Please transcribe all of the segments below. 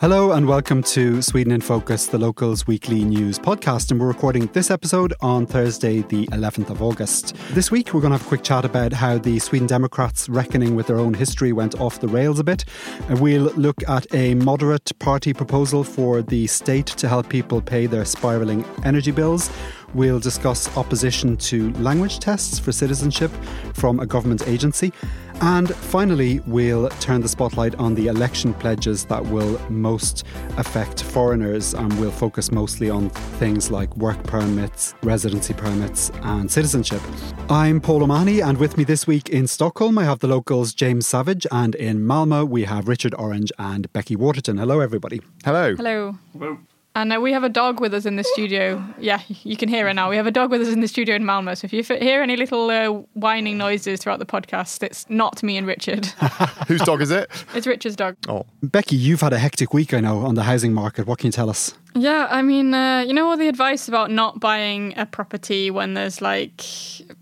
Hello and welcome to Sweden in Focus, the locals weekly news podcast. And we're recording this episode on Thursday, the 11th of August. This week, we're going to have a quick chat about how the Sweden Democrats, reckoning with their own history, went off the rails a bit. We'll look at a moderate party proposal for the state to help people pay their spiralling energy bills. We'll discuss opposition to language tests for citizenship from a government agency. And finally, we'll turn the spotlight on the election pledges that will most affect foreigners. And we'll focus mostly on things like work permits, residency permits, and citizenship. I'm Paul O'Mahony, and with me this week in Stockholm, I have the locals James Savage, and in Malmo, we have Richard Orange and Becky Waterton. Hello, everybody. Hello. Hello. Hello. And uh, we have a dog with us in the studio. Yeah, you can hear her now. We have a dog with us in the studio in Malmo. So if you hear any little uh, whining noises throughout the podcast, it's not me and Richard. Whose dog is it? It's Richard's dog. Oh. Becky, you've had a hectic week, I know, on the housing market. What can you tell us? Yeah, I mean, uh, you know all the advice about not buying a property when there's like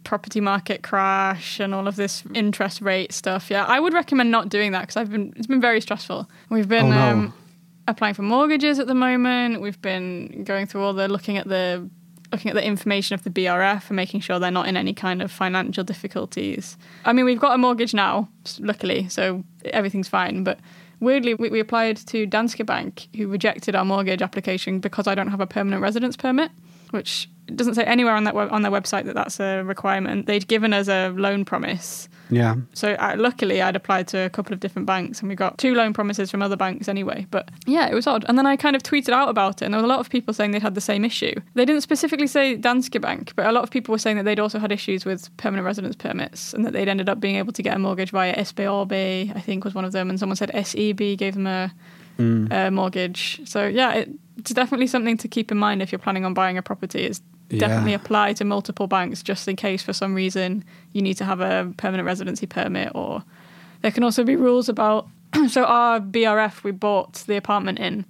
property market crash and all of this interest rate stuff. Yeah, I would recommend not doing that because I've been it's been very stressful. We've been oh, no. um, applying for mortgages at the moment. We've been going through all the looking at the looking at the information of the BRF and making sure they're not in any kind of financial difficulties. I mean, we've got a mortgage now, luckily, so everything's fine. But weirdly, we, we applied to Danske Bank, who rejected our mortgage application because I don't have a permanent residence permit, which doesn't say anywhere on that on their website that that's a requirement. They'd given us a loan promise yeah. So uh, luckily, I'd applied to a couple of different banks, and we got two loan promises from other banks anyway. But yeah, it was odd. And then I kind of tweeted out about it, and there was a lot of people saying they'd had the same issue. They didn't specifically say Danske Bank, but a lot of people were saying that they'd also had issues with permanent residence permits, and that they'd ended up being able to get a mortgage via SBAB, I think was one of them, and someone said SEB gave them a, mm. a mortgage. So yeah, it, it's definitely something to keep in mind if you're planning on buying a property. Is definitely Yeah. apply to multiple banks just in case for some reason you need to have a permanent residency permit or there can also be rules about so our BRF we bought the apartment in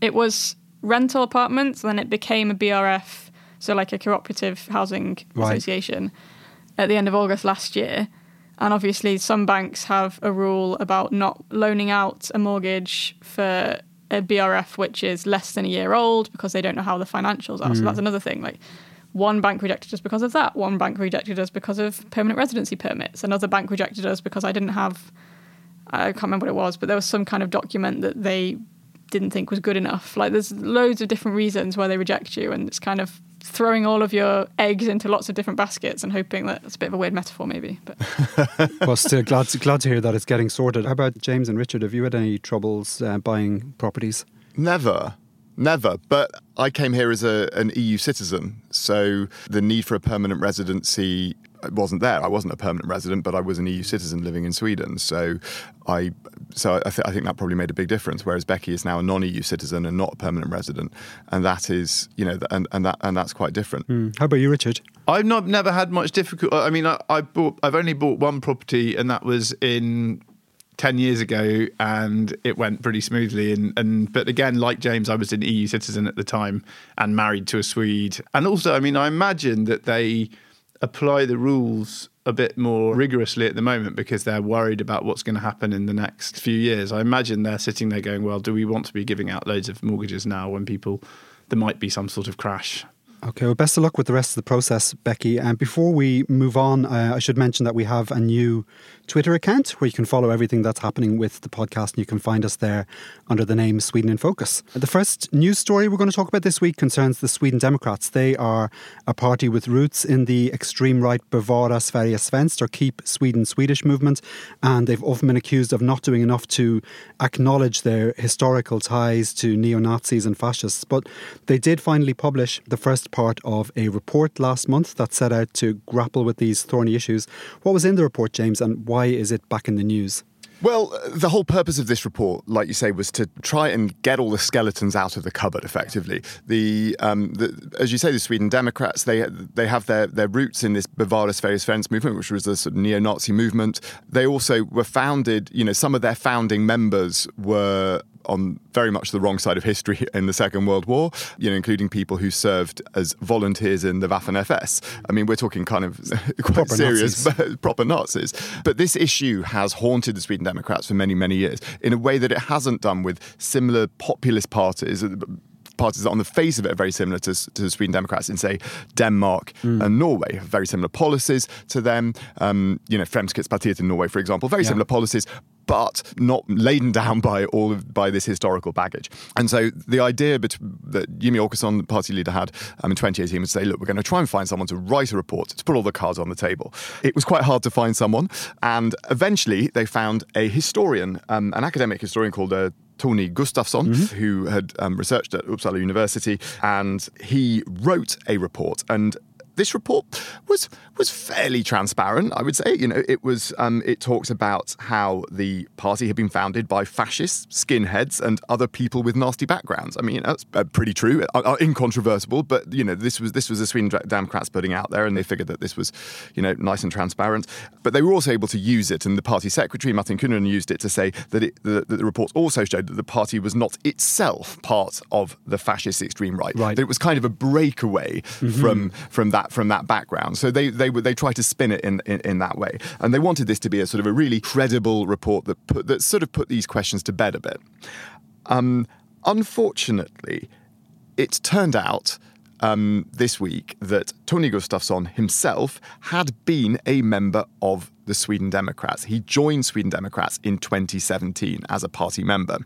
it was rental apartments then it became a BRF so like a cooperative housing Right. association at the end of August last year and obviously some banks have a rule about not loaning out a mortgage for a BRF which is less than a year old because they don't know how the financials are. So mm. that's another thing. Like one bank rejected us because of that. One bank rejected us because of permanent residency permits. Another bank rejected us because I didn't have I can't remember what it was, but there was some kind of document that they didn't think was good enough. Like there's loads of different reasons why they reject you and it's kind of throwing all of your eggs into lots of different baskets and hoping that it's a bit of a weird metaphor maybe. But well, still glad to, glad to hear that it's getting sorted. How about James and Richard? Have you had any troubles uh, buying properties? Never. Never. But I came here as a, an EU citizen, so the need for a permanent residency wasn't there. I wasn't a permanent resident, but I was an EU citizen living in Sweden. So I, so I, th- I think that probably made a big difference. Whereas Becky is now a non-EU citizen and not a permanent resident, and that is, you know, and, and that and that's quite different. Mm. How about you, Richard? I've not never had much difficulty. I mean, I, I bought. I've only bought one property, and that was in ten years ago, and it went pretty smoothly. And, and but again, like James, I was an EU citizen at the time and married to a Swede. And also, I mean, I imagine that they apply the rules a bit more rigorously at the moment because they're worried about what's going to happen in the next few years. I imagine they're sitting there going, "Well, do we want to be giving out loads of mortgages now when people there might be some sort of crash?" Okay, well, best of luck with the rest of the process, Becky. And before we move on, uh, I should mention that we have a new Twitter account where you can follow everything that's happening with the podcast, and you can find us there under the name Sweden in Focus. The first news story we're going to talk about this week concerns the Sweden Democrats. They are a party with roots in the extreme right Bevara Sverige Svenskt or Keep Sweden Swedish movement, and they've often been accused of not doing enough to acknowledge their historical ties to neo Nazis and fascists. But they did finally publish the first part of a report last month that set out to grapple with these thorny issues. What was in the report, James, and why is it back in the news? Well, the whole purpose of this report, like you say, was to try and get all the skeletons out of the cupboard. Effectively, the, um, the as you say, the Sweden Democrats they they have their, their roots in this Sverige Svenskt movement, which was a sort of neo-Nazi movement. They also were founded. You know, some of their founding members were on very much the wrong side of history in the Second World War, you know, including people who served as volunteers in the Waffen SS. I mean, we're talking kind of quite proper serious, Nazis. proper Nazis. But this issue has haunted the Sweden Democrats for many, many years in a way that it hasn't done with similar populist parties parties that on the face of it are very similar to, to the Sweden Democrats in, say, Denmark and Norway. Very similar policies to them. Um, you know, Fremskrittspartiet in Norway, for example, very Yeah. similar policies, but not laden down by all of, by this historical baggage. And so the idea bet- that Jimmy Åkesson, the party leader, had um, in 2018 was to say, look, we're going to try and find someone to write a report, to put all the cards on the table. It was quite hard to find someone, and eventually they found a historian, um, an academic historian called uh, Tony Gustafsson, who had um, researched at Uppsala University, and he wrote a report. And this report was was fairly transparent, I would say. You know, it was um, it talks about how the party had been founded by fascists, skinheads, and other people with nasty backgrounds. I mean, that's uh, pretty true, uh, uh, incontrovertible. But you know, this was this was the Sweden Democrats putting out there, and they figured that this was, you know, nice and transparent. But they were also able to use it, and the party secretary Martin Kinnunen used it to say that, it, the, that the reports also showed that the party was not itself part of the fascist extreme right. Right. That it was kind of a breakaway from from that from that background. So they they would they tried to spin it in, in in that way, and they wanted this to be a sort of a really credible report that put that sort of put these questions to bed a bit. Um, unfortunately, it turned out um, this week that Tony Gustafsson himself had been a member of the Sweden Democrats. He joined Sweden Democrats in 2017 as a party member,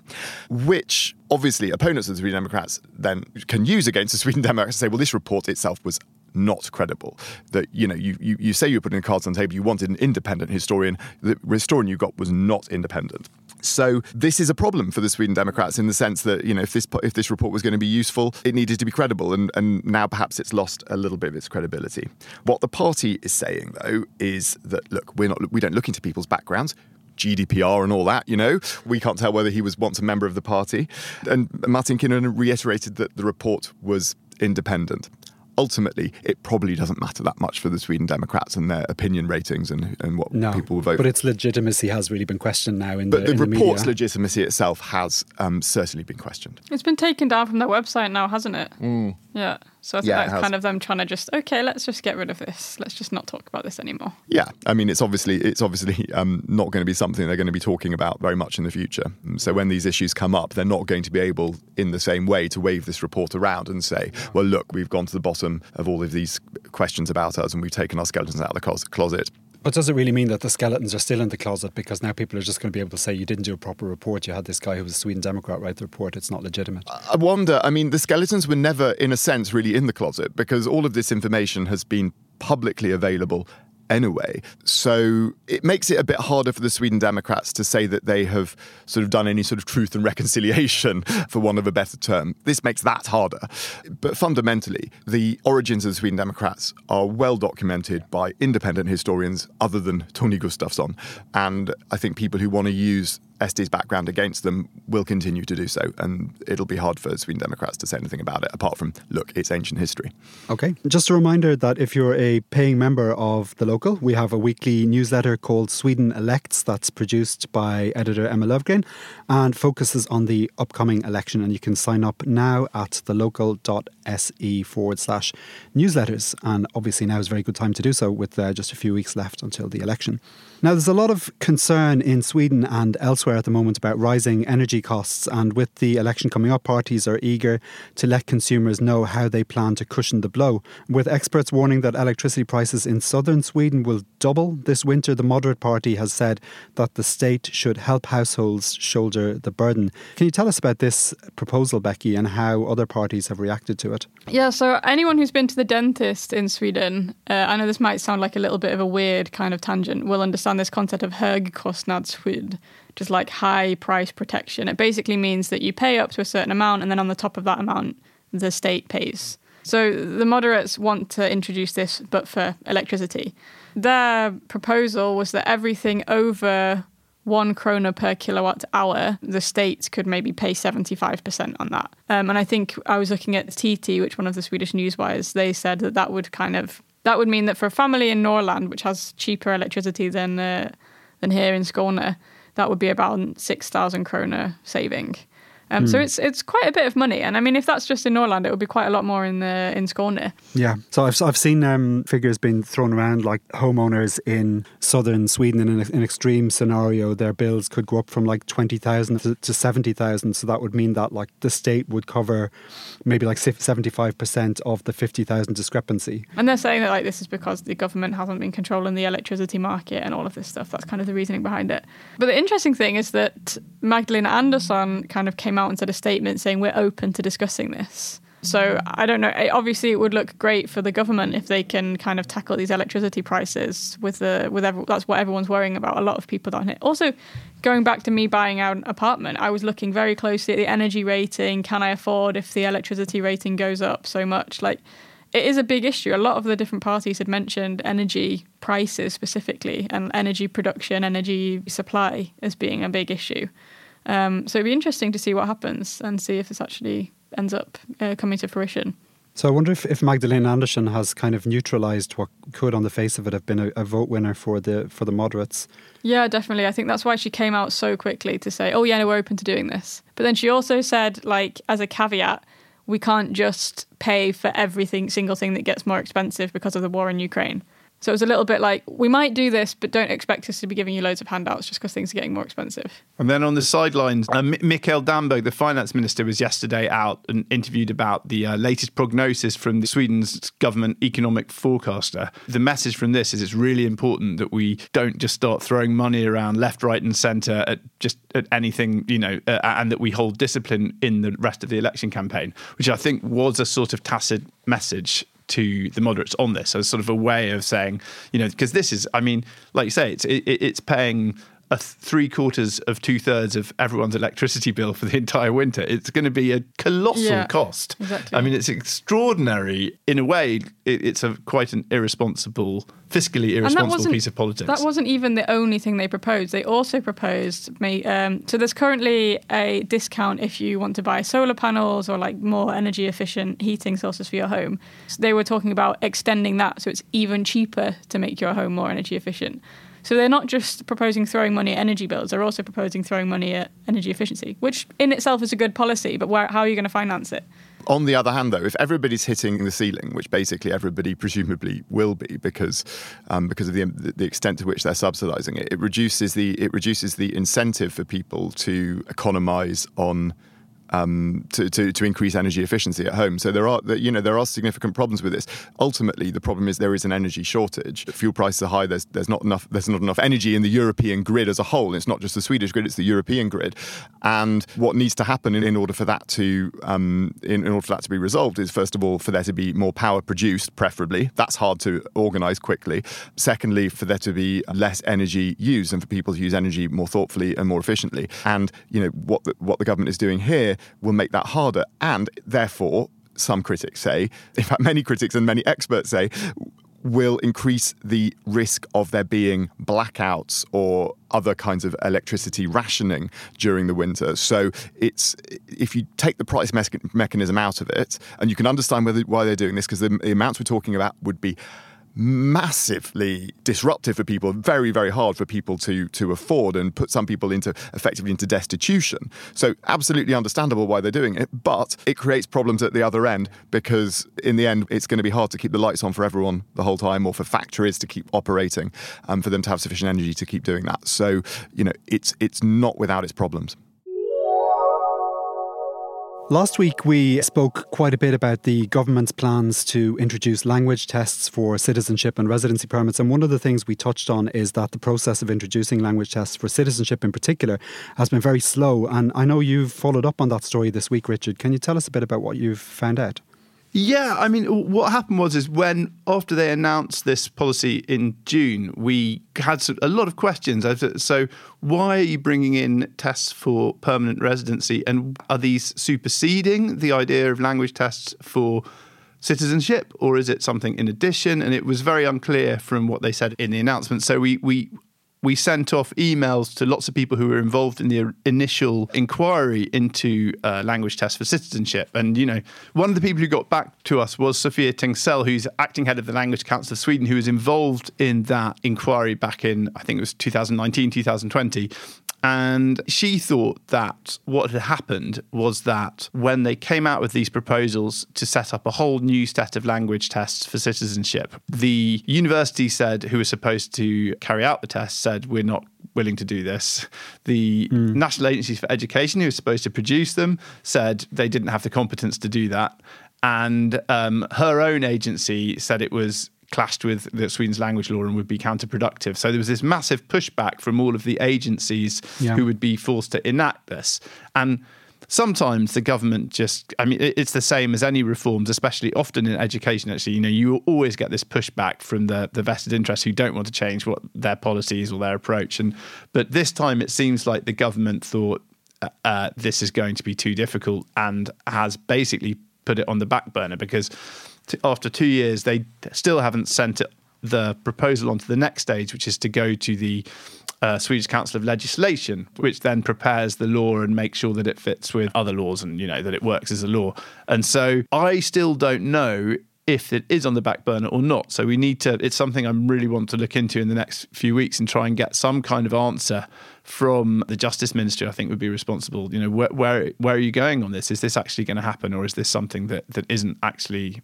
which obviously opponents of the Sweden Democrats then can use against the Sweden Democrats to say, well, this report itself was not credible. That you know, you, you, you say you're putting cards on the table, you wanted an independent historian. The historian you got was not independent. So this is a problem for the Sweden Democrats in the sense that you know if this if this report was going to be useful, it needed to be credible, and and now perhaps it's lost a little bit of its credibility. What the party is saying though is that look, we're not we don't look into people's backgrounds. GDPR and all that, you know, we can't tell whether he was once a member of the party. And Martin Kinnunen reiterated that the report was independent. Ultimately, it probably doesn't matter that much for the Sweden Democrats and their opinion ratings and, and what No, people will vote but its legitimacy has really been questioned now in But the, the, in report's the media. legitimacy itself has um, certainly been questioned. It's been taken down from their website now, hasn't it? Yeah. So I think Yeah, that's kind of them trying to just okay, let's just get rid of this. Let's just not talk about this anymore. Yeah, I mean, it's obviously it's obviously um, not going to be something they're going to be talking about very much in the future. So when these issues come up, they're not going to be able, in the same way, to wave this report around and say, "Well, look, we've gone to the bottom of all of these questions about us, and we've taken our skeletons out of the closet." But does it really mean that the skeletons are still in the closet because now people are just going to be able to say you didn't do a proper report? You had this guy who was a Sweden Democrat write the report. It's not legitimate. I wonder. I mean, the skeletons were never, in a sense, really in the closet because all of this information has been publicly available anyway. So it makes it a bit harder for the Sweden Democrats to say that they have sort of done any sort of truth and reconciliation, for want of a better term. This makes that harder. But fundamentally, the origins of the Sweden Democrats are well documented by independent historians other than Tony Gustafsson. And I think people who want to use SD's background against them will continue to do so. And it'll be hard for Sweden Democrats to say anything about it, apart from, look, it's ancient history. Okay. Just a reminder that if you're a paying member of The Local, we have a weekly newsletter called Sweden Elects that's produced by editor Emma Löfgren and focuses on the upcoming election. And you can sign up now at thelocal.se forward slash newsletters. And obviously, now is a very good time to do so with uh, just a few weeks left until the election. Now, there's a lot of concern in Sweden and elsewhere at the moment about rising energy costs. And with the election coming up, parties are eager to let consumers know how they plan to cushion the blow. With experts warning that electricity prices in southern Sweden will double this winter, the Moderate Party has said that the state should help households shoulder the burden. Can you tell us about this proposal, Becky, and how other parties have reacted to it? Yeah, so anyone who's been to the dentist in Sweden, uh, I know this might sound like a little bit of a weird kind of tangent, will understand this concept of högkostnadsskydd, just like high price protection. It basically means that you pay up to a certain amount, and then on the top of that amount, the state pays. So the moderates want to introduce this, but for electricity. Their proposal was that everything over one krona per kilowatt hour, the state could maybe pay 75% on that. Um, and I think I was looking at TT, which one of the Swedish newswires, they said that that would kind of that would mean that for a family in Norrland, which has cheaper electricity than uh, than here in Skåne, that would be about six thousand krona saving. Um, mm. So hmm. it's it's quite a bit of money, and I mean, if that's just in Norrland, it would be quite a lot more in the in Skåne. Yeah, so I've I've seen um, figures being thrown around like homeowners in southern Sweden in an, an extreme scenario, their bills could go up from like twenty thousand to, to seventy thousand. So that would mean that like the state would cover maybe like seventy five percent of the fifty thousand discrepancy. And they're saying that like this is because the government hasn't been controlling the electricity market and all of this stuff. That's kind of the reasoning behind it. But the interesting thing is that Magdalena Andersson kind of came out and said a statement saying we're open to discussing this. So I don't know. Obviously, it would look great for the government if they can kind of tackle these electricity prices with the with every, that's what everyone's worrying about. A lot of people don't. Hit. Also, going back to me buying out an apartment, I was looking very closely at the energy rating. Can I afford if the electricity rating goes up so much? Like, it is a big issue. A lot of the different parties had mentioned energy prices specifically and energy production, energy supply as being a big issue. Um, so it'd be interesting to see what happens and see if this actually ends up uh, coming to fruition. So I wonder if, if Magdalena Andersson has kind of neutralised what could, on the face of it, have been a, a, vote winner for the for the moderates. Yeah, definitely. I think that's why she came out so quickly to say, "Oh yeah, no, we're open to doing this." But then she also said, like as a caveat, we can't just pay for everything single thing that gets more expensive because of the war in Ukraine. So it was a little bit like, we might do this, but don't expect us to be giving you loads of handouts just because things are getting more expensive. And then on the sidelines, uh, Damberg, the finance minister, was yesterday out and interviewed about the uh, latest prognosis from Sweden's government economic forecaster. The message from this is it's really important that we don't just start throwing money around left, right, and centre at just at anything, you know, uh, and that we hold discipline in the rest of the election campaign, which I think was a sort of tacit message to the moderates on this as sort of a way of saying, you know, because this is, I mean, like you say, it's it, it's paying a three quarters of two thirds of everyone's electricity bill for the entire winter. It's going to be a colossal yeah, cost. Exactly. I mean, it's extraordinary. In a way, it, it's a quite an irresponsible, fiscally irresponsible piece of politics. That wasn't even the only thing they proposed. They also proposed um, so there's currently a discount if you want to buy solar panels or like more energy efficient heating sources for your home. So they were talking about extending that so it's even cheaper to make your home more energy efficient. So they're not just proposing throwing money at energy bills, they're also proposing throwing money at energy efficiency, which in itself is a good policy, but where, how are you going to finance it? On the other hand, though, if everybody's hitting the ceiling, which basically everybody presumably will be because um, because of the, the extent to which they're subsidising it, it reduces the it reduces the incentive for people to economise on um, to, to, to, increase energy efficiency at home. So there are, you know, there are significant problems with this. Ultimately, the problem is there is an energy shortage. Fuel prices are high. There's, there's not enough. There's not enough energy in the European grid as a whole. It's not just the Swedish grid; it's the European grid. And what needs to happen in, in order for that to um, in, in, order for that to be resolved is first of all for there to be more power produced, preferably. That's hard to organise quickly. Secondly, for there to be less energy used and for people to use energy more thoughtfully and more efficiently. And you know what the, what the government is doing here will make that harder. And therefore, some critics say, in fact, many critics and many experts say, will increase the risk of there being blackouts or other kinds of electricity rationing during the winter. So it's if you take the price mechanism out of it, and you can understand whether, why they're doing this, because the, the amounts we're talking about would be massively disruptive for people, very, very hard for people to to afford and put some people into effectively into destitution. So absolutely understandable why they're doing it, but it creates problems at the other end because in the end it's going to be hard to keep the lights on for everyone the whole time or for factories to keep operating and for them to have sufficient energy to keep doing that. So, you know, it's it's not without its problems. Last week, we spoke quite a bit about the government's plans to introduce language tests for citizenship and residency permits. And one of the things we touched on is that the process of introducing language tests for citizenship in particular has been very slow. And I know you've followed up on that story this week, Richard. Can you tell us a bit about what you've found out? Yeah, I mean, what happened was is when after they announced this policy in June, we had a lot of questions. So, why are you bringing in tests for permanent residency, and are these superseding the idea of language tests for? citizenship or is it something in addition and it was very unclear from what they said in the announcement so we we we sent off emails to lots of people who were involved in the initial inquiry into uh, language tests for citizenship. And, you know, one of the people who got back to us was Sofia Tingsell, who's acting head of the Language Council of Sweden, who was involved in that inquiry back in, I think it was 2019, 2020. And she thought that what had happened was that when they came out with these proposals to set up a whole new set of language tests for citizenship, the university said, who was supposed to carry out the tests, said, We're not willing to do this. The mm. National Agencies for Education, who was supposed to produce them, said they didn't have the competence to do that. And um, her own agency said it was clashed with the Sweden's language law and would be counterproductive. So there was this massive pushback from all of the agencies yeah. who would be forced to enact this. And sometimes the government just i mean it's the same as any reforms especially often in education actually you know you always get this pushback from the the vested interests who don't want to change what their policies or their approach and but this time it seems like the government thought uh, uh this is going to be too difficult and has basically put it on the back burner because after two years, they still haven't sent it, the proposal on to the next stage, which is to go to the uh, Swedish Council of Legislation, which then prepares the law and makes sure that it fits with other laws and you know that it works as a law. And so I still don't know if it is on the back burner or not. So we need to. It's something I really want to look into in the next few weeks and try and get some kind of answer from the Justice Ministry. I think would be responsible. You know, where where, where are you going on this? Is this actually going to happen, or is this something that that isn't actually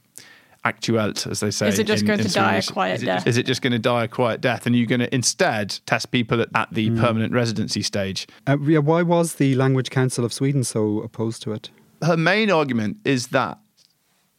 aktuellt, as they say. Is it just in, going in to die a quiet is it, death? Is it just going to die a quiet death? And you're going to instead test people at, at the mm. permanent residency stage? Uh, yeah, why was the Language Council of Sweden so opposed to it? Her main argument is that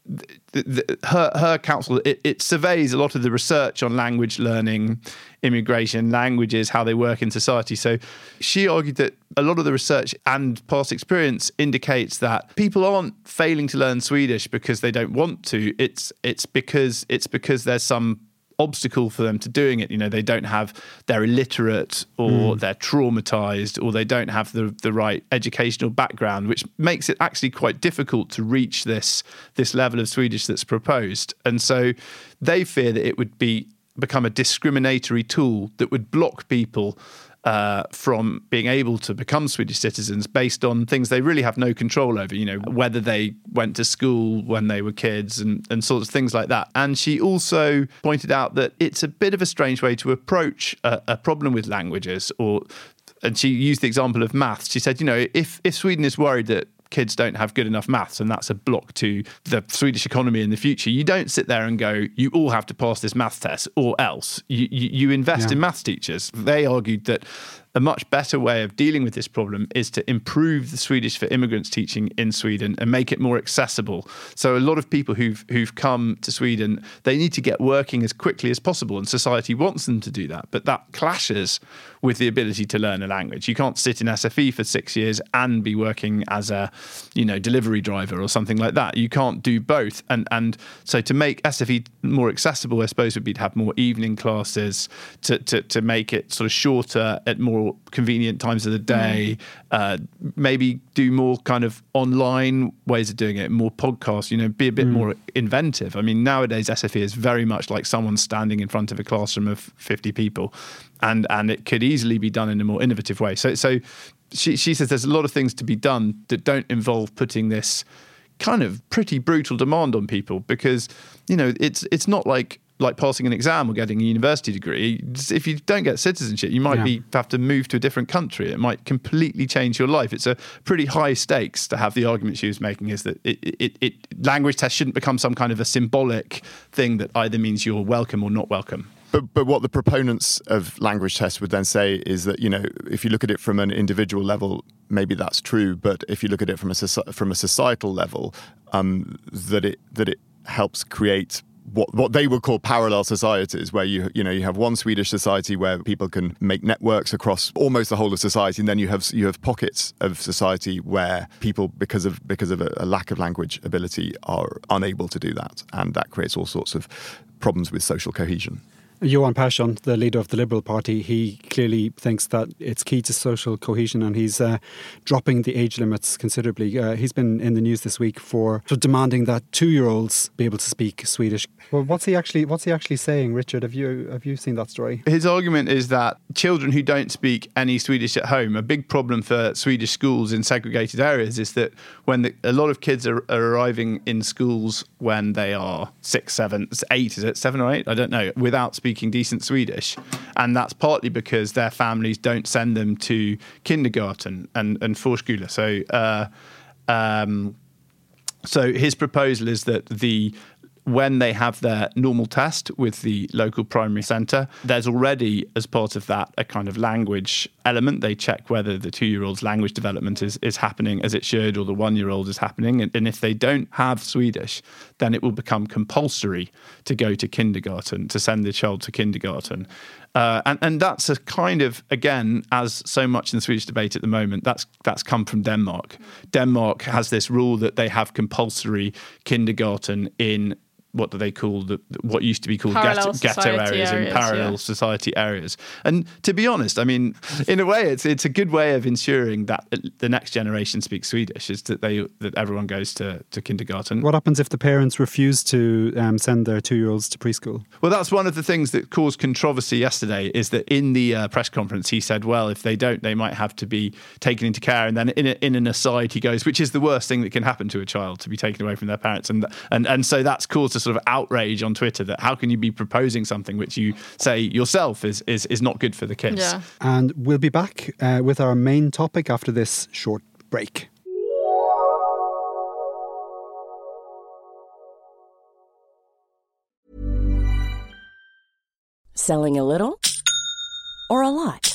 the, the, her her council it, it, surveys a lot of the research on language learning, immigration, languages, how they work in society. So she argued that a lot of the research and past experience indicates that people aren't failing to learn Swedish because they don't want to. It's it's because it's because there's some obstacle for them to doing it. You know, they don't have, they're illiterate or mm. they're traumatized or they don't have the, the right educational background, which makes it actually quite difficult to reach this, this level of Swedish that's proposed. And so they fear that it would be become a discriminatory tool that would block people uh, from being able to become Swedish citizens based on things they really have no control over, you know, whether they went to school when they were kids and, and sorts of things like that. And she also pointed out that it's a bit of a strange way to approach a, a problem with languages or and she used the example of maths. She said, you know, if if Sweden is worried that kids don't have good enough maths and that's a block to the Swedish economy in the future, you don't sit there and go, you all have to pass this maths test or else. You, you, you invest yeah. in maths teachers. They argued that a much better way of dealing with this problem is to improve the Swedish for immigrants teaching in Sweden and make it more accessible. So a lot of people who've who've come to Sweden, they need to get working as quickly as possible, and society wants them to do that. But that clashes with the ability to learn a language. You can't sit in SFI for six years and be working as a, you know, delivery driver or something like that. You can't do both. And and so to make SFI more accessible, I suppose would be to have more evening classes, to to, to make it sort of shorter at more convenient times of the day. Mm. Uh, maybe do more kind of online ways of doing it, more podcasts. You know, be a bit mm. more inventive. I mean, nowadays SFI is very much like someone standing in front of a classroom of fifty people, and and it could easily be done in a more innovative way. So so she she says there's a lot of things to be done that don't involve putting this kind of pretty brutal demand on people because you know it's it's not like like passing an exam or getting a university degree. If you don't get citizenship, you might Yeah. be have to move to a different country. It might completely change your life. It's a pretty high stakes to have the argument she was making is that it, it, it language tests shouldn't become some kind of a symbolic thing that either means you're welcome or not welcome. But, but what the proponents of language tests would then say is that you know if you look at it from an individual level, maybe that's true. But if you look at it from a from a societal level, um, that it that it helps create what what they would call parallel societies, where you you know you have one Swedish society where people can make networks across almost the whole of society, and then you have you have pockets of society where people because of because of a, a lack of language ability are unable to do that, and that creates all sorts of problems with social cohesion. Johan Pehrson, the leader of the Liberal Party, he clearly thinks that it's key to social cohesion and he's uh, dropping the age limits considerably. Uh, he's been in the news this week for, for demanding that two year olds be able to speak Swedish. Well, what's he actually what's he actually saying, Richard? Have you have you seen that story? His argument is that children who don't speak any Swedish at home, a big problem for Swedish schools in segregated areas is that when the, a lot of kids are, are arriving in schools when they are six, seven, eight, is it seven or eight? I don't know, without speaking decent Swedish. And that's partly because their families don't send them to kindergarten and, and förskola. So, uh, um, so his proposal is that the when they have their normal test with the local primary centre, there's already, as part of that, a kind of language element. They check whether the two year old's language development is, is happening as it should or the one year old is happening. And, and if they don't have Swedish, then it will become compulsory to go to kindergarten, to send the child to kindergarten. Uh, and, and that's a kind of, again, as so much in the Swedish debate at the moment, that's, that's come from Denmark. Denmark has this rule that they have compulsory kindergarten in what do they call the what used to be called ghetto, ghetto areas, areas, and parallel yeah. society areas. And to be honest, I mean, in a way, it's it's a good way of ensuring that the next generation speaks Swedish. Is that they that everyone goes to, to kindergarten. What happens if the parents refuse to um, send their two year olds to preschool? Well, that's one of the things that caused controversy yesterday. Is that in the uh, press conference he said, well, if they don't, they might have to be taken into care. And then in, a, in an aside, he goes, which is the worst thing that can happen to a child to be taken away from their parents. And and and so that's caused a sort of outrage on Twitter that how can you be proposing something which you say yourself is is, is not good for the kids. Yeah. And we'll be back uh, with our main topic after this short break. Selling a little or a lot?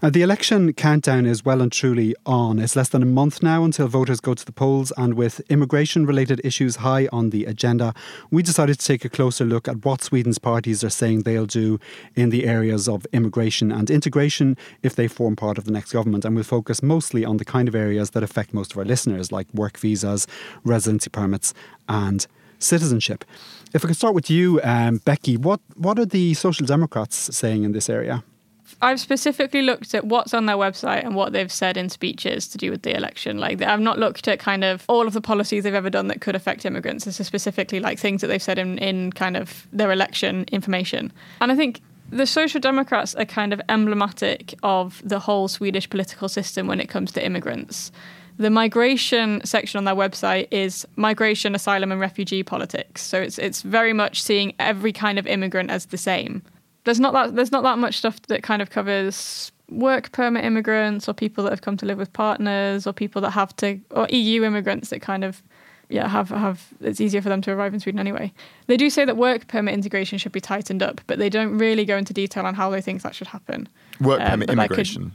Uh, the election countdown is well and truly on. It's less than a month now until voters go to the polls, and with immigration related issues high on the agenda, we decided to take a closer look at what Sweden's parties are saying they'll do in the areas of immigration and integration if they form part of the next government. And we'll focus mostly on the kind of areas that affect most of our listeners, like work visas, residency permits, and citizenship. If I could start with you, um, Becky, what, what are the Social Democrats saying in this area? I've specifically looked at what's on their website and what they've said in speeches to do with the election. Like I've not looked at kind of all of the policies they've ever done that could affect immigrants. This is specifically like things that they've said in, in kind of their election information. And I think the Social Democrats are kind of emblematic of the whole Swedish political system when it comes to immigrants. The migration section on their website is migration, asylum, and refugee politics. So it's it's very much seeing every kind of immigrant as the same there's not that there's not that much stuff that kind of covers work permit immigrants or people that have come to live with partners or people that have to or EU immigrants that kind of yeah have have it's easier for them to arrive in Sweden anyway. They do say that work permit integration should be tightened up, but they don't really go into detail on how they think that should happen. Work Um, permit that could- immigration.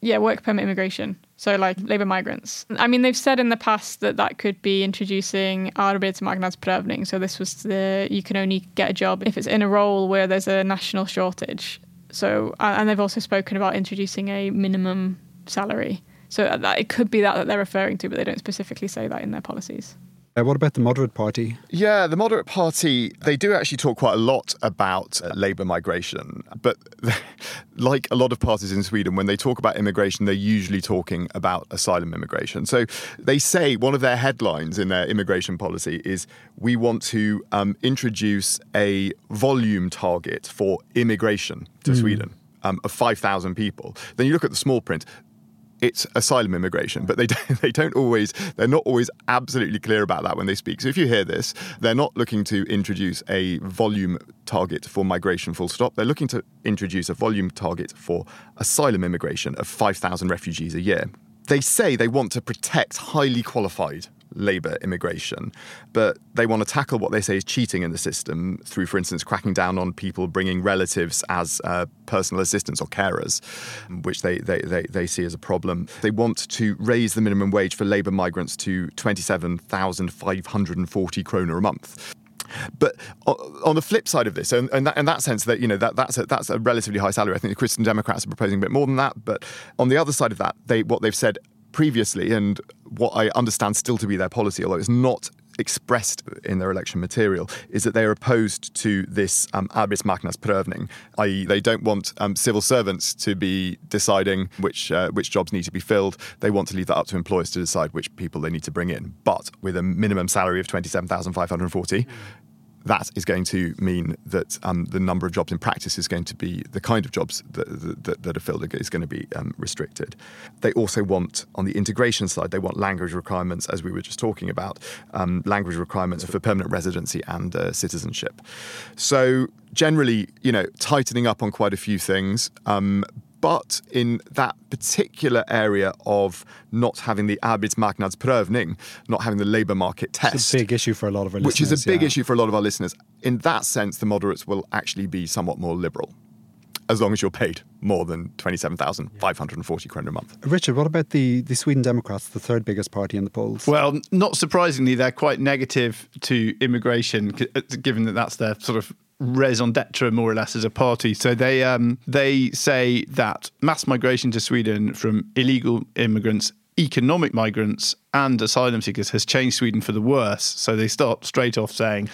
Yeah, work permit immigration. So, like mm. labour migrants. I mean, they've said in the past that that could be introducing arbetsmarknadsprövning. So, this was the you can only get a job if it's in a role where there's a national shortage. So, and they've also spoken about introducing a minimum salary. So, uh, that, it could be that that they're referring to, but they don't specifically say that in their policies. Uh, what about the moderate party? Yeah, the moderate party, they do actually talk quite a lot about uh, labour migration. But like a lot of parties in Sweden, when they talk about immigration, they're usually talking about asylum immigration. So they say one of their headlines in their immigration policy is we want to um, introduce a volume target for immigration to Sweden. Um, of 5,000 people. Then you look at the small print, it's asylum immigration, but they don't, they don't always they're not always absolutely clear about that when they speak. So if you hear this, they're not looking to introduce a volume target for migration full stop. They're looking to introduce a volume target for asylum immigration of 5,000 refugees a year. They say they want to protect highly qualified labour immigration, but they want to tackle what they say is cheating in the system through, for instance, cracking down on people bringing relatives as uh, personal assistants or carers, which they, they, they, they see as a problem. They want to raise the minimum wage for labour migrants to 27,540 kroner a month. But on the flip side of this, and, that, in that sense, that you know that that's a, that's a relatively high salary. I think the Christian Democrats are proposing a bit more than that. But on the other side of that, they what they've said previously, and what I understand still to be their policy, although it's not expressed in their election material, is that they are opposed to this um, arbetsmarknadsprövning, i.e., they don't want um, civil servants to be deciding which uh, which jobs need to be filled. They want to leave that up to employers to decide which people they need to bring in, but with a minimum salary of twenty seven thousand five hundred forty that is going to mean that um, the number of jobs in practice is going to be the kind of jobs that, that, that are filled is going to be um, restricted. They also want, on the integration side, they want language requirements, as we were just talking about, um, language requirements for permanent residency and uh, citizenship. So generally, you know, tightening up on quite a few things. But in that particular area of not having the arbetsmarknadsprövning, not having the labour market test, It's a big issue for a lot of our which is a big yeah. issue for a lot of our listeners. In that sense, the moderates will actually be somewhat more liberal, as long as you're paid more than 27,540 kroner a month. Richard, what about the, the Sweden Democrats, the third biggest party in the polls? Well, not surprisingly, they're quite negative to immigration, uh, given that that's their sort of raison d'etre, more or less, as a party. So they um, they say that mass migration to Sweden from illegal immigrants, economic migrants, and asylum seekers has changed Sweden for the worse. So they start straight off saying.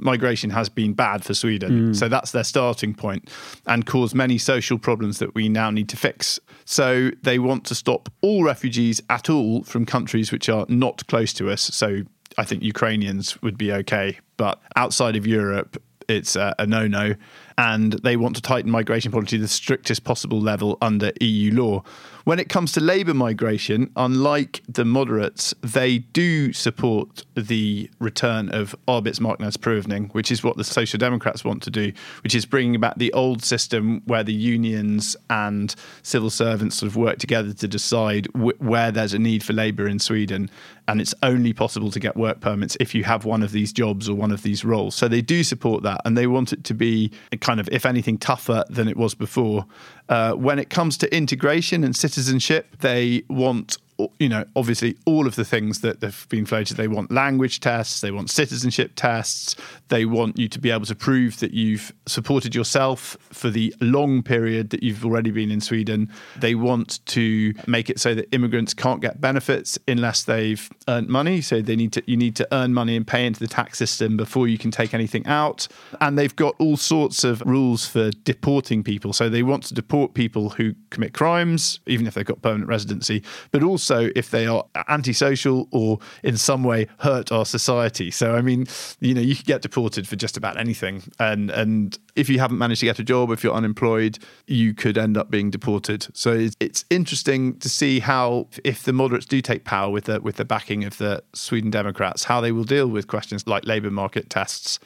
Migration has been bad for Sweden. So that's their starting point and caused many social problems that we now need to fix. So they want to stop all refugees at all from countries which are not close to us. So I think Ukrainians would be okay, but outside of Europe, it's uh, a, a no no. And they want to tighten migration policy to the strictest possible level under EU law. When it comes to labour migration, unlike the moderates, they do support the return of Arbetsmarknadsprövning, which is what the Social Democrats want to do, which is bringing back the old system where the unions and civil servants sort of work together to decide wh- where there's a need for labour in Sweden. And it's only possible to get work permits if you have one of these jobs or one of these roles. So they do support that, and they want it to be kind of, if anything, tougher than it was before. Uh, when it comes to integration and citizenship, they want you know, obviously all of the things that have been floated. They want language tests, they want citizenship tests, they want you to be able to prove that you've supported yourself for the long period that you've already been in Sweden. They want to make it so that immigrants can't get benefits unless they've earned money. So they need to you need to earn money and pay into the tax system before you can take anything out. And they've got all sorts of rules for deporting people. So they want to deport people who commit crimes, even if they've got permanent residency, but also if they are antisocial or in some way hurt our society. So I mean, you know, you could get deported for just about anything. And and if you haven't managed to get a job, if you're unemployed, you could end up being deported. So it's, it's interesting to see how if the moderates do take power with the with the backing of the Sweden Democrats, how they will deal with questions like labour market tests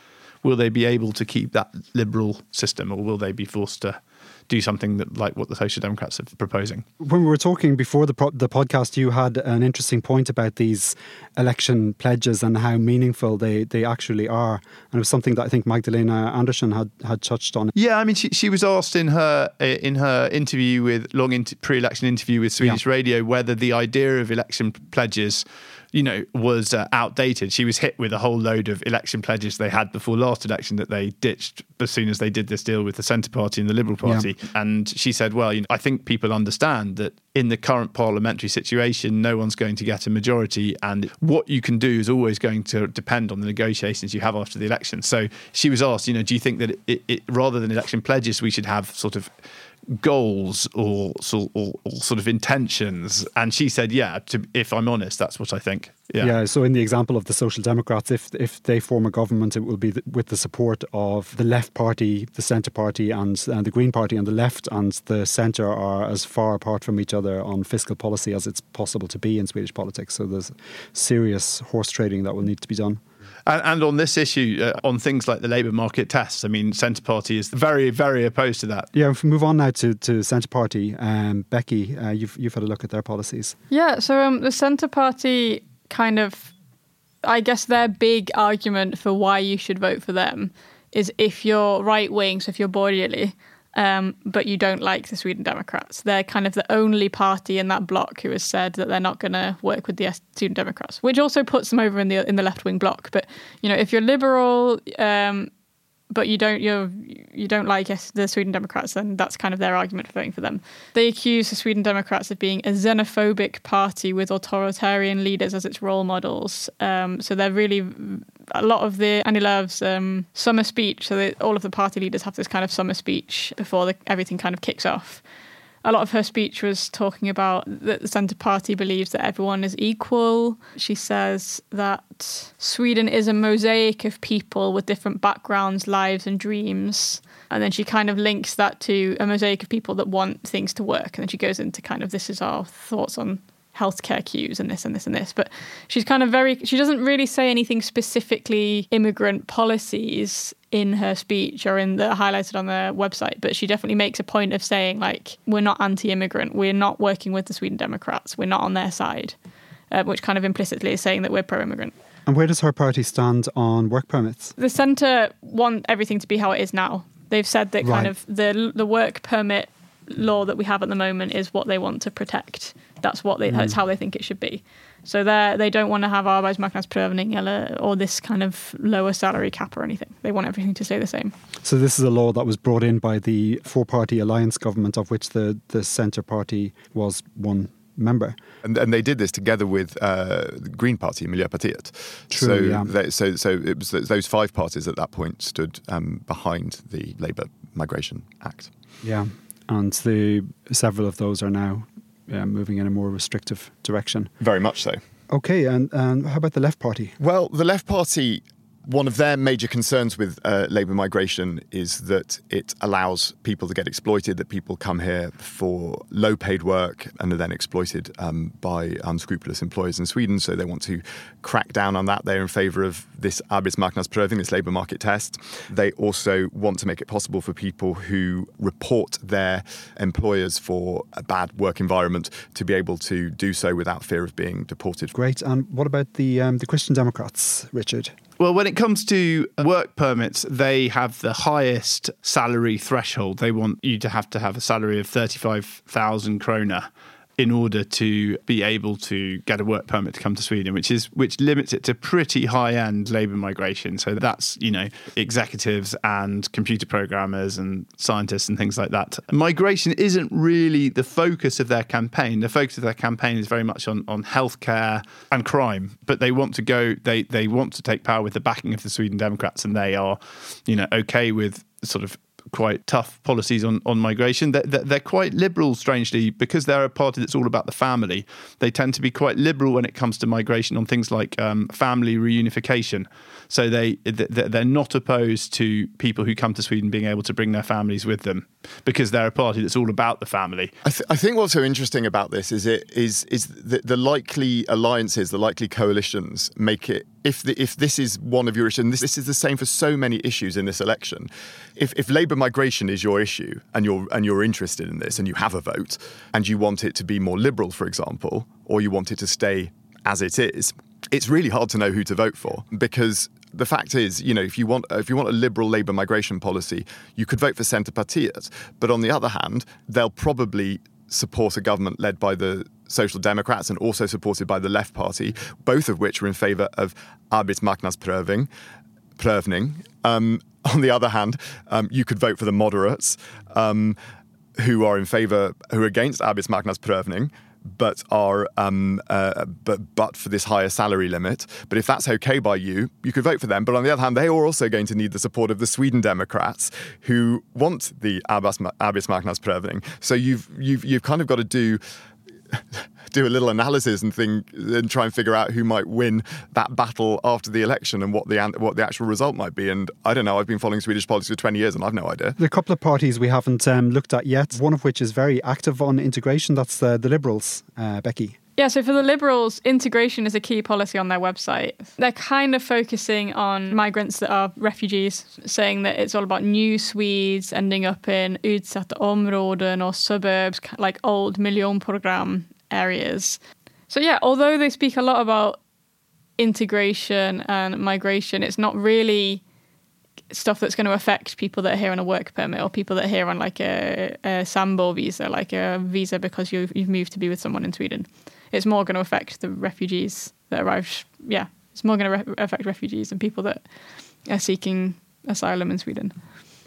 will they be able to keep that liberal system, or will they be forced to do something that like what the Social Democrats are proposing. When we were talking before the pro- the podcast, you had an interesting point about these election pledges and how meaningful they, they actually are, and it was something that I think Magdalena Andersson had, had touched on. Yeah, I mean, she, she was asked in her in her interview with long inter- pre-election interview with Swedish yeah. Radio whether the idea of election pledges you know, was uh, outdated. She was hit with a whole load of election pledges they had before last election that they ditched as soon as they did this deal with the Centre Party and the Liberal Party. Yeah. And she said, well, you know, I think people understand that in the current parliamentary situation, no one's going to get a majority. And what you can do is always going to depend on the negotiations you have after the election. So she was asked, you know, do you think that it, it, rather than election pledges, we should have sort of goals or, or, or, sort of intentions? And she said, yeah, to, if I'm honest, that's what I think. Yeah. yeah. So in the example of the Social Democrats, if if they form a government, it will be with the support of the Left Party, the Centre Party, and, and the Green Party on the left, and the centre are as far apart from each other on fiscal policy as it's possible to be in Swedish politics. So there's serious horse trading that will need to be done. And, and on this issue, uh, on things like the labour market tests, I mean, Centre Party is very, very opposed to that. Yeah, if we move on now to, to Centre Party, um, Becky, uh, you've, you've had a look at their policies. Yeah, so um, the Centre Party kind of, I guess their big argument for why you should vote for them is if you're right wing, so if you're borgerly, um, but you don't like the Sweden Democrats. They're kind of the only party in that bloc who has said that they're not going to work with the Sweden Democrats, which also puts them over in the in the left wing bloc. But you know, if you're liberal, um, but you don't you you don't like the Sweden Democrats, then that's kind of their argument for voting for them. They accuse the Sweden Democrats of being a xenophobic party with authoritarian leaders as its role models. Um, so they're really a lot of the Annie Lööf's um, summer speech. So they, all of the party leaders have this kind of summer speech before the, everything kind of kicks off a lot of her speech was talking about that the Centre Party believes that everyone is equal. She says that Sweden is a mosaic of people with different backgrounds, lives, and dreams. And then she kind of links that to a mosaic of people that want things to work. And then she goes into kind of this is our thoughts on healthcare queues and this and this and this. But she's kind of very, she doesn't really say anything specifically immigrant policies in her speech or in the highlighted on the website, but she definitely makes a point of saying, like, we're not anti immigrant, we're not working with the Sweden Democrats, we're not on their side, uh, which kind of implicitly is saying that we're pro immigrant. And where does her party stand on work permits? The centre want everything to be how it is now. They've said that right. kind of the the work permit law that we have at the moment is what they want to protect. That's what they. Mm. That's how they think it should be. So they they don't want to have arbetsmarknadsprövning eller, or this kind of lower salary cap or anything. They want everything to stay the same. So this is a law that was brought in by the four-party alliance government, of which the the Centre Party was one member. And, and they did this together with uh, the Green Party, Miljöpartiet. True, so, yeah. they, so, so it was those five parties at that point stood um, behind the Labour Migration Act. Yeah, and the several of those are now uh, moving in a more restrictive direction. Very much so. Okay, and, and how about the Left Party? Well, the Left Party one of their major concerns with uh, labour migration is that it allows people to get exploited, that people come here for low paid work and are then exploited um, by unscrupulous employers in Sweden. So they want to crack down on that. They're in favour of this Arbetsmarknadsprövning, this labour market test. They also want to make it possible for people who report their employers for a bad work environment to be able to do so without fear of being deported. Great. And what about the um, the Christian Democrats, Richard? Well, when it comes to work permits, they have the highest salary threshold. They want you to have to have a salary of 35,000 krona in order to be able to get a work permit to come to Sweden, which is which limits it to pretty high end labour migration. So that's you know executives and computer programmers and scientists and things like that. Migration isn't really the focus of their campaign. The focus of their campaign is very much on on healthcare and crime. But they want to go. They they want to take power with the backing of the Sweden Democrats, and they are you know okay with sort of quite tough policies on, on migration. They're, they're, quite liberal, strangely, because they're a party that's all about the family. They tend to be quite liberal when it comes to migration on things like um, family reunification. So they they're not opposed to people who come to Sweden being able to bring their families with them. Because they're a party that's all about the family. I, th- I think what's so interesting about this is it is is the, the likely alliances, the likely coalitions make it. If the, if this is one of your issues, and this, this is the same for so many issues in this election. If if Labour migration is your issue and you're and you're interested in this and you have a vote and you want it to be more liberal, for example, or you want it to stay as it is, it's really hard to know who to vote for because the fact is, you know, if you want if you want a liberal Labour migration policy, you could vote for centre Centerpartiet. But on the other hand, they'll probably support a government led by the Social Democrats and also supported by the Left Party, both of which are in favour of arbetsmarknadsprövning. Prövning. Um, on the other hand, um, you could vote for the moderates, um, who are in favour, who are against arbetsmarknadsprövning but are um, uh, but but for this higher salary limit. But if that's okay by you, you could vote for them. But on the other hand, they are also going to need the support of the Sweden Democrats, who want the arbetsmarknadsprövning. So you've you've you've kind of got to do do a little analysis and think and try and figure out who might win that battle after the election and what the what the actual result might be. And I don't know. I've been following Swedish politics for twenty years and I've no idea. There are a couple of parties we haven't um, looked at yet. One of which is very active on integration. That's the, the Liberals. Uh, Becky. Yeah, so for the Liberals, integration is a key policy on their website. They're kind of focusing on migrants that are refugees, saying that it's all about new Swedes ending up in utsatta områden or suburbs, like old miljonprogram areas. So, yeah, although they speak a lot about integration and migration, it's not really stuff that's going to affect people that are here on a work permit or people that are here on like a, a sambo visa, like a visa because you've, you've moved to be with someone in Sweden. It's more going to affect the refugees that arrive. Yeah, it's more going to re- affect refugees and people that are seeking asylum in Sweden.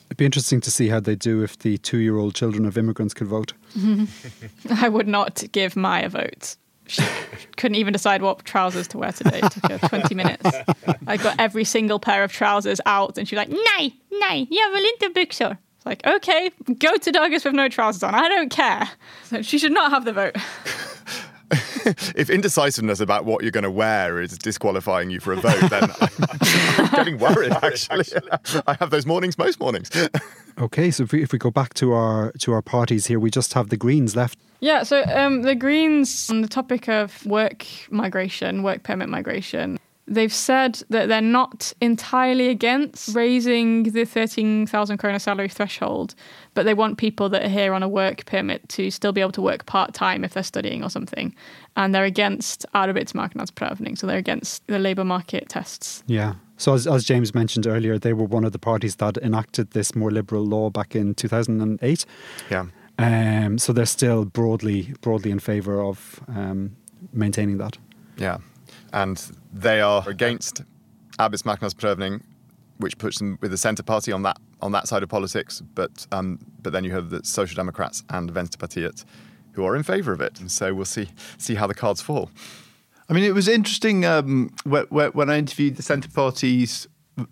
It'd be interesting to see how they do if the two year old children of immigrants could vote. I would not give Maya a vote. She couldn't even decide what trousers to wear today. It took her 20 minutes. I got every single pair of trousers out, and she's like, Nej, nej, jag vill inte byxor. It's like, okay, go to dagis with no trousers on. I don't care. So she should not have the vote. if indecisiveness about what you're going to wear is disqualifying you for a vote, then I'm, getting worried. Actually, I have those mornings most mornings. okay, so if we, if we go back to our to our parties here, we just have the Greens left. Yeah, so um, the Greens on the topic of work migration, work permit migration. They've said that they're not entirely against raising the 13,000 krona salary threshold, but they want people that are here on a work permit to still be able to work part time if they're studying or something. And they're against arbetsmarknadsprövning, so they're against the labour market tests. Yeah. So, as, as James mentioned earlier, they were one of the parties that enacted this more liberal law back in 2008. Yeah. Um, so they're still broadly broadly in favour of um, maintaining that. Yeah and they are against arbetsmarknadsprövning, which puts them with the centre party on that on that side of politics. But um, but then you have the Social Democrats and Vänsterpartiet, who are in favour of it. And so we'll see see how the cards fall. I mean, it was interesting um, when I interviewed the Centre Party's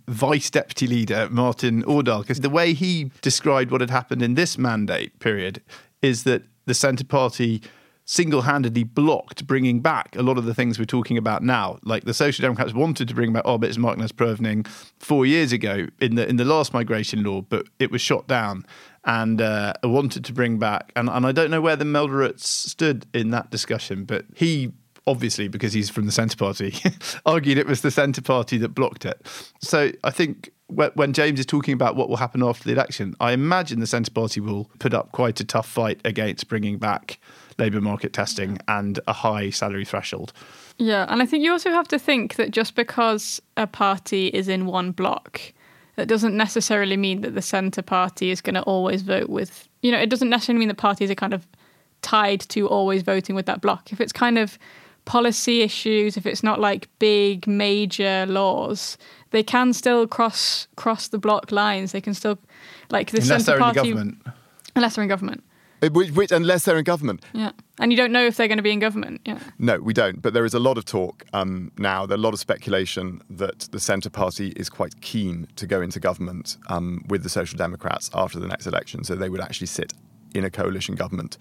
vice deputy leader, Martin Ådahl, because the way he described what had happened in this mandate period is that the Centre Party single-handedly blocked bringing back a lot of the things we're talking about now. Like the Social Democrats wanted to bring back arbetsmarknadsprövning four years ago in the in the last migration law, but it was shot down. And uh, wanted to bring back, and, and I don't know where the Moderates stood in that discussion, but he obviously because he's from the Centre Party, argued it was the Centre Party that blocked it. So I think when James is talking about what will happen after the election, I imagine the Centre Party will put up quite a tough fight against bringing back labour market testing and a high salary threshold. Yeah, and I think you also have to think that just because a party is in one block, that doesn't necessarily mean that the centre party is going to always vote with, you know, it doesn't necessarily mean that parties are kind of tied to always voting with that block. If it's kind of policy issues, if it's not like big major laws, they can still cross cross the block lines. They can still like the unless centre party, in government. unless they're in government. Uh, which, which, unless they're in government. Yeah. And you don't know if they're going to be in government. Yeah. No, we don't. But there is a lot of talk um, now, there's a lot of speculation that the Centre Party is quite keen to go into government um, with the Social Democrats after the next election. So they would actually sit in a coalition government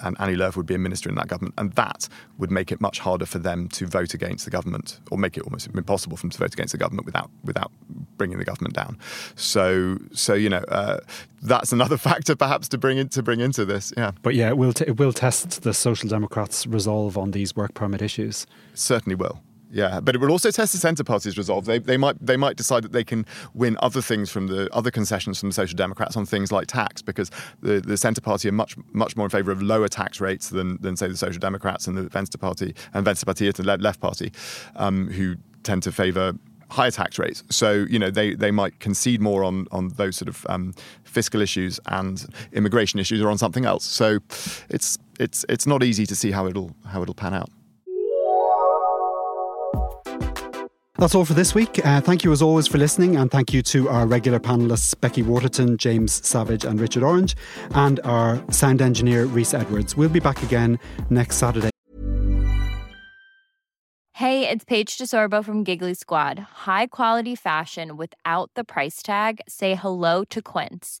and Annie Lööf would be a minister in that government, and that would make it much harder for them to vote against the government, or make it almost impossible for them to vote against the government without without bringing the government down. So, so you know, uh, that's another factor perhaps to bring in, to bring into this. Yeah, but yeah, it will t- it will test the Social Democrats' resolve on these work permit issues. certainly will. Yeah, but it will also test the centre party's resolve. They, they might they might decide that they can win other things from the other concessions from the Social Democrats on things like tax, because the, the centre party are much much more in favour of lower tax rates than, than say the Social Democrats and the Vänster party and Vänsterpartiet, the left party, um, who tend to favour higher tax rates. So you know they, they might concede more on on those sort of um, fiscal issues and immigration issues or on something else. So it's it's it's not easy to see how it'll how it'll pan out. That's all for this week. Uh, thank you as always for listening, and thank you to our regular panelists Becky Waterton, James Savage, and Richard Orange, and our sound engineer Reese Edwards. We'll be back again next Saturday. Hey, it's Paige DeSorbo from Giggly Squad. High quality fashion without the price tag. Say hello to Quince.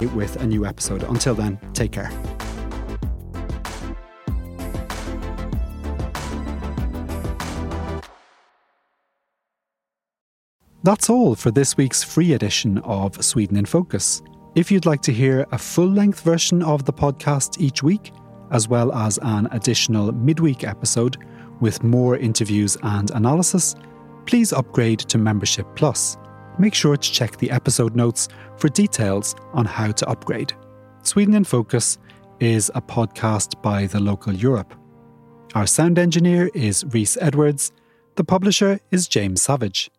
With a new episode. Until then, take care. That's all for this week's free edition of Sweden in Focus. If you'd like to hear a full length version of the podcast each week, as well as an additional midweek episode with more interviews and analysis, please upgrade to Membership Plus. Make sure to check the episode notes for details on how to upgrade. Sweden in Focus is a podcast by the local Europe. Our sound engineer is Reese Edwards. The publisher is James Savage.